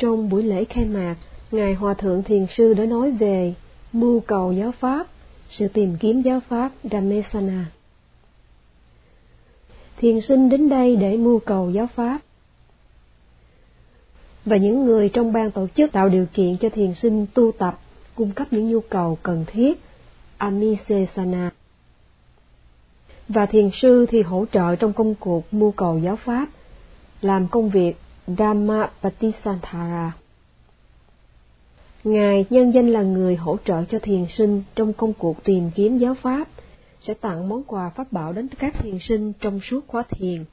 Trong buổi lễ khai mạc, Ngài Hòa Thượng Thiền Sư đã nói về mưu cầu giáo Pháp, sự tìm kiếm giáo Pháp Dhammesana. Thiền sinh đến đây để mưu cầu giáo Pháp. Và những người trong ban tổ chức tạo điều kiện cho thiền sinh tu tập, cung cấp những nhu cầu cần thiết, Amisesana. Và thiền sư thì hỗ trợ trong công cuộc mưu cầu giáo Pháp, làm công việc Dhamma Patisantara. Ngài nhân danh là người hỗ trợ cho thiền sinh trong công cuộc tìm kiếm giáo Pháp, sẽ tặng món quà Pháp bảo đến các thiền sinh trong suốt khóa thiền.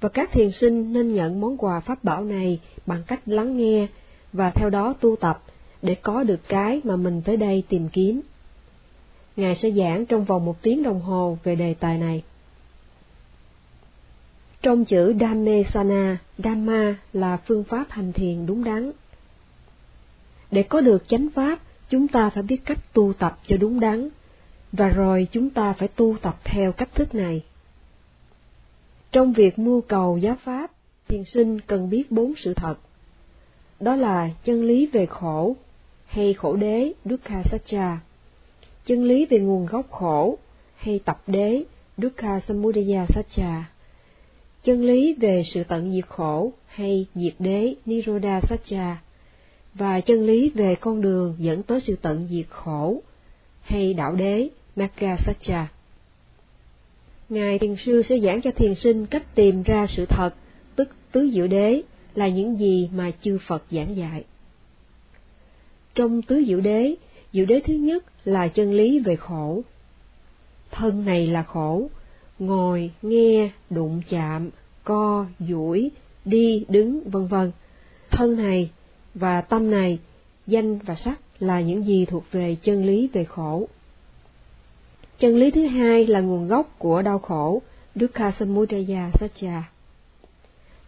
Và các thiền sinh nên nhận món quà Pháp bảo này bằng cách lắng nghe và theo đó tu tập để có được cái mà mình tới đây tìm kiếm. Ngài sẽ giảng trong vòng một tiếng đồng hồ về đề tài này. Trong chữ Dhammesana, Dhamma là phương pháp hành thiền đúng đắn. Để có được chánh pháp, chúng ta phải biết cách tu tập cho đúng đắn, và rồi chúng ta phải tu tập theo cách thức này. Trong việc mưu cầu giáo pháp, thiền sinh cần biết bốn sự thật. Đó là chân lý về khổ, hay khổ đế Dukkha Satcha, chân lý về nguồn gốc khổ, hay tập đế Dukkha Samudaya Satcha, chân lý về sự tận diệt khổ, hay diệt đế Niroda Satcha, và chân lý về con đường dẫn tới sự tận diệt khổ, hay đạo đế Magga Satcha. Ngài Thiền Sư sẽ giảng cho thiền sinh cách tìm ra sự thật, tức tứ diệu đế, là những gì mà chư Phật giảng dạy. Trong tứ diệu đế, diệu đế thứ nhất là chân lý về khổ. Thân này là khổ, ngồi, nghe, đụng chạm, co, duỗi, đi, đứng, vân vân. Thân này và tâm này, danh và sắc là những gì thuộc về chân lý về khổ. Chân lý thứ hai là nguồn gốc của đau khổ, Dukkha Samudaya Satcha.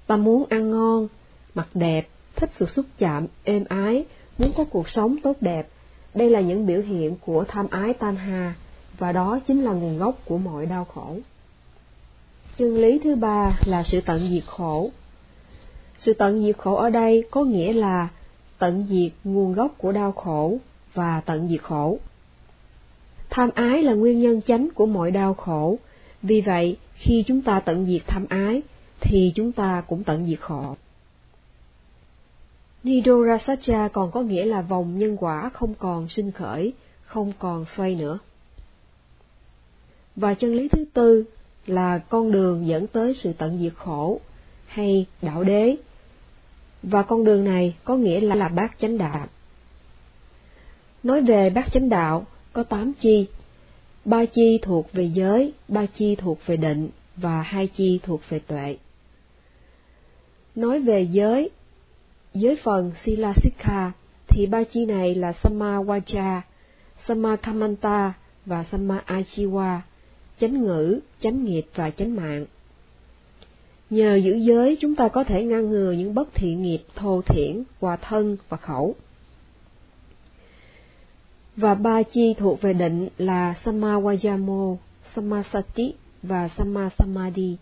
Ta muốn ăn ngon, mặc đẹp, thích sự xúc chạm, êm ái, muốn có cuộc sống tốt đẹp. Đây là những biểu hiện của tham ái tanha, và đó chính là nguồn gốc của mọi đau khổ. Chân lý thứ ba là sự tận diệt khổ. Sự tận diệt khổ ở đây có nghĩa là tận diệt nguồn gốc của đau khổ và tận diệt khổ. Tham ái là nguyên nhân chánh của mọi đau khổ, vì vậy khi chúng ta tận diệt tham ái, thì chúng ta cũng tận diệt khổ. Nidorasatcha còn có nghĩa là vòng nhân quả không còn sinh khởi, không còn xoay nữa. Và chân lý thứ tư là con đường dẫn tới sự tận diệt khổ, hay đạo đế. Và con đường này có nghĩa là, là bát chánh đạo. Nói về bát chánh đạo, có tám chi. Ba chi thuộc về giới, ba chi thuộc về định, và hai chi thuộc về tuệ. Nói về giới, giới phần Sila Sikha, thì ba chi này là Samma Vacha, Samma Kamanta và Samma Achiwa, chánh ngữ, chánh nghiệp và chánh mạng. Nhờ giữ giới, chúng ta có thể ngăn ngừa những bất thiện nghiệp thô thiển qua thân và khẩu. Và ba chi thuộc về định là Samawayamo, Samasati và samasamadhi,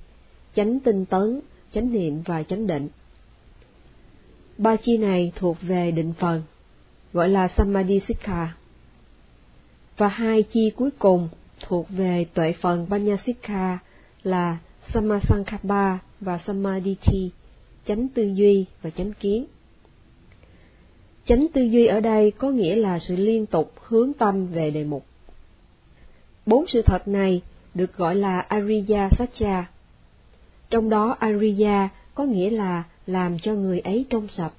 chánh tinh tấn, chánh niệm và chánh định. Ba chi này thuộc về định phần, gọi là Samadhi Sikha. Và hai chi cuối cùng thuộc về tuệ phần Banyasika là Samasankhapa và Samadhi, chánh tư duy và chánh kiến. Chánh tư duy ở đây có nghĩa là sự liên tục hướng tâm về đề mục. Bốn sự thật này được gọi là Ariya Satcha. Trong đó Ariya có nghĩa là làm cho người ấy trong sạch,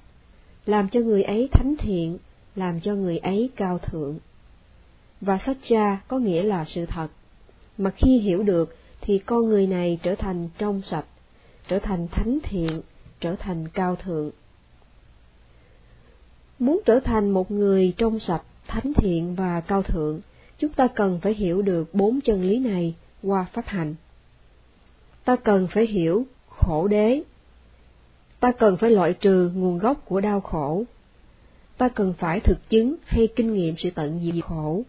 làm cho người ấy thánh thiện, làm cho người ấy cao thượng. Và Satcha có nghĩa là sự thật, mà khi hiểu được thì con người này trở thành trong sạch, trở thành thánh thiện, trở thành cao thượng. Muốn trở thành một người trong sạch, thánh thiện và cao thượng, chúng ta cần phải hiểu được bốn chân lý này qua pháp hành. Ta cần phải hiểu khổ đế. Ta cần phải loại trừ nguồn gốc của đau khổ. Ta cần phải thực chứng hay kinh nghiệm sự tận diệt khổ.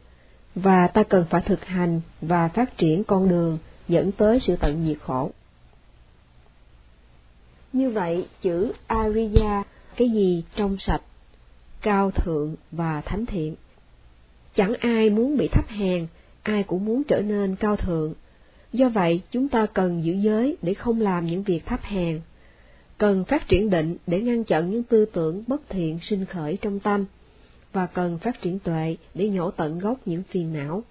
Và ta cần phải thực hành và phát triển con đường dẫn tới sự tận diệt khổ. Như vậy, chữ Ariya cái gì trong sạch, cao thượng và thánh thiện. Chẳng ai muốn bị thấp hèn, ai cũng muốn trở nên cao thượng. Do vậy, chúng ta cần giữ giới để không làm những việc thấp hèn. Cần phát triển định để ngăn chặn những tư tưởng bất thiện sinh khởi trong tâm, và cần phát triển tuệ để nhổ tận gốc những phiền não.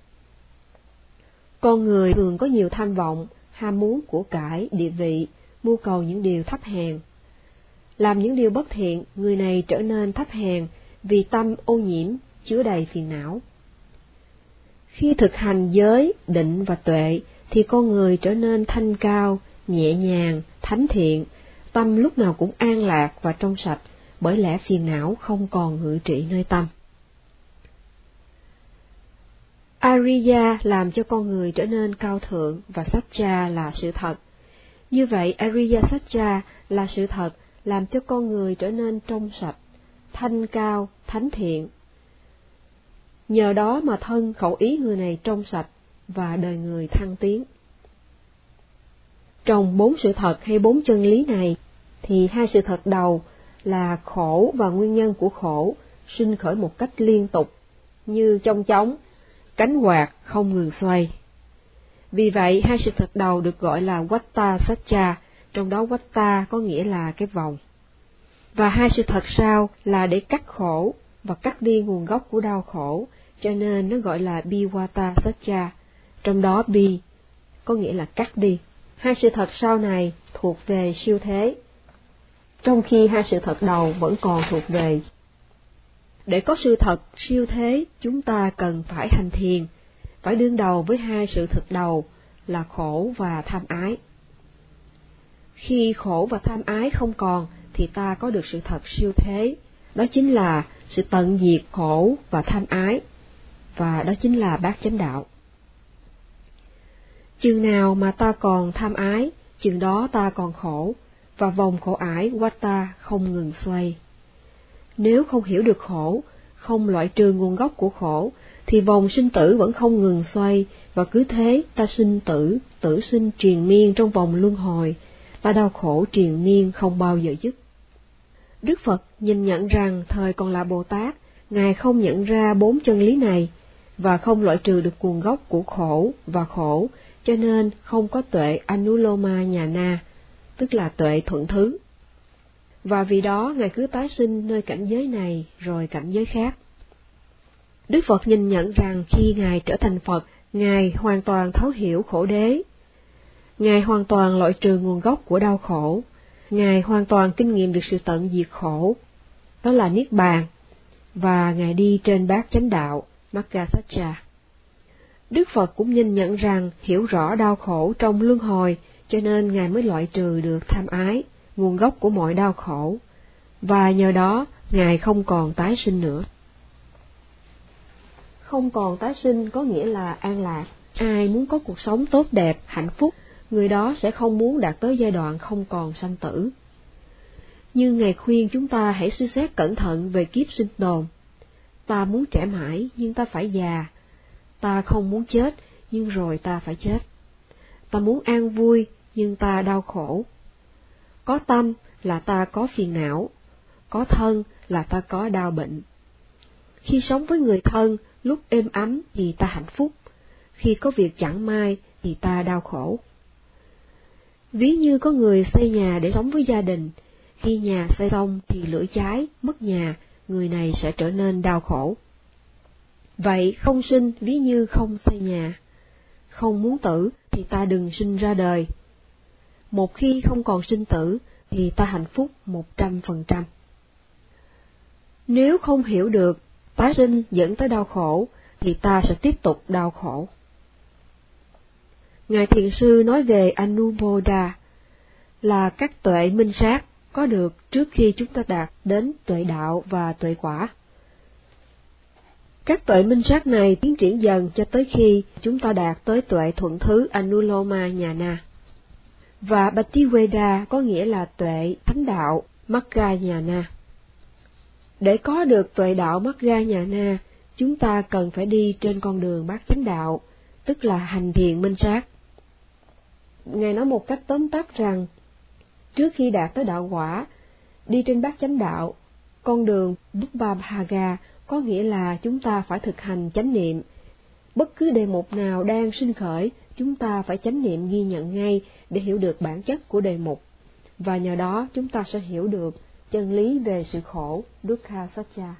Con người thường có nhiều tham vọng, ham muốn của cải, địa vị, mưu cầu những điều thấp hèn. Làm những điều bất thiện, người này trở nên thấp hèn vì tâm ô nhiễm, chứa đầy phiền não. Khi thực hành giới, định và tuệ, thì con người trở nên thanh cao, nhẹ nhàng, thánh thiện, tâm lúc nào cũng an lạc và trong sạch, bởi lẽ phiền não không còn ngự trị nơi tâm. Ariya làm cho con người trở nên cao thượng và Satcha là sự thật. Như vậy, Ariya Satcha là sự thật làm cho con người trở nên trong sạch, thanh cao, thánh thiện. Nhờ đó mà thân khẩu ý người này trong sạch và đời người thăng tiến. Trong bốn sự thật hay bốn chân lý này, thì hai sự thật đầu là khổ và nguyên nhân của khổ sinh khởi một cách liên tục, như trong chóng, cánh quạt không ngừng xoay. Vì vậy, hai sự thật đầu được gọi là Vatta Satcha, trong đó Vatta có nghĩa là cái vòng. Và hai sự thật sau là để cắt khổ và cắt đi nguồn gốc của đau khổ, cho nên nó gọi là Biwata Satcha, trong đó Bi có nghĩa là cắt đi. Hai sự thật sau này thuộc về siêu thế, trong khi hai sự thật đầu vẫn còn thuộc về. Để có sự thật siêu thế, chúng ta cần phải hành thiền, phải đương đầu với hai sự thật đầu là khổ và tham ái. Khi khổ và tham ái không còn, thì ta có được sự thật siêu thế, đó chính là sự tận diệt khổ và tham ái, và đó chính là bát chánh đạo. Chừng nào mà ta còn tham ái, chừng đó ta còn khổ, và vòng khổ ải Wata không ngừng xoay. Nếu không hiểu được khổ, không loại trừ nguồn gốc của khổ, thì vòng sinh tử vẫn không ngừng xoay, và cứ thế ta sinh tử, tử sinh triền miên trong vòng luân hồi, ta đau khổ triền miên không bao giờ dứt. Đức Phật nhìn nhận rằng thời còn là Bồ Tát, Ngài không nhận ra bốn chân lý này, và không loại trừ được nguồn gốc của khổ và khổ, cho nên không có tuệ Anuloma nhà na, tức là tuệ thuận thứ. Và vì đó Ngài cứ tái sinh nơi cảnh giới này rồi cảnh giới khác. Đức Phật nhìn nhận rằng khi Ngài trở thành Phật, Ngài hoàn toàn thấu hiểu khổ đế. Ngài hoàn toàn loại trừ nguồn gốc của đau khổ. Ngài hoàn toàn kinh nghiệm được sự tận diệt khổ. Đó là Niết Bàn. Và Ngài đi trên bát chánh đạo, Maggasacha. Đức Phật cũng nhìn nhận rằng hiểu rõ đau khổ trong luân hồi, cho nên Ngài mới loại trừ được tham ái, nguồn gốc của mọi đau khổ, và nhờ đó Ngài không còn tái sinh nữa. Không còn tái sinh có nghĩa là an lạc, ai muốn có cuộc sống tốt đẹp, hạnh phúc, người đó sẽ không muốn đạt tới giai đoạn không còn sanh tử. Nhưng Ngài khuyên chúng ta hãy suy xét cẩn thận về kiếp sinh tồn. Ta muốn trẻ mãi, nhưng ta phải già. Ta không muốn chết, nhưng rồi ta phải chết. Ta muốn an vui, nhưng ta đau khổ. Có tâm là ta có phiền não, có thân là ta có đau bệnh. Khi sống với người thân, lúc êm ấm thì ta hạnh phúc, khi có việc chẳng may thì ta đau khổ. Ví như có người xây nhà để sống với gia đình, khi nhà xây xong thì lửa cháy, mất nhà, người này sẽ trở nên đau khổ. Vậy không sinh ví như không xây nhà. Không muốn tử thì ta đừng sinh ra đời. Một khi không còn sinh tử thì ta hạnh phúc một trăm phần trăm. Nếu không hiểu được tái sinh dẫn tới đau khổ, thì ta sẽ tiếp tục đau khổ. Ngài Thiền Sư nói về Anuboda là các tuệ minh sát có được trước khi chúng ta đạt đến tuệ đạo và tuệ quả. Các tuệ minh sát này tiến triển dần cho tới khi chúng ta đạt tới tuệ thuận thứ Anuloma Nhà Na. Và Bhattiveda có nghĩa là tuệ thánh đạo Magga Nhà Na. Để có được tuệ đạo Magga Nhà Na, chúng ta cần phải đi trên con đường bát chánh đạo, tức là hành thiện minh sát. Ngài nói một cách tóm tắt rằng, trước khi đạt tới đạo quả, Đi trên bát chánh đạo, con đường Dukpa Bhaga có nghĩa là chúng ta phải thực hành chánh niệm. Bất cứ đề mục nào đang sinh khởi, chúng ta phải chánh niệm ghi nhận ngay để hiểu được bản chất của đề mục, và nhờ đó chúng ta sẽ hiểu được chân lý về sự khổ, Dukkha Satcha.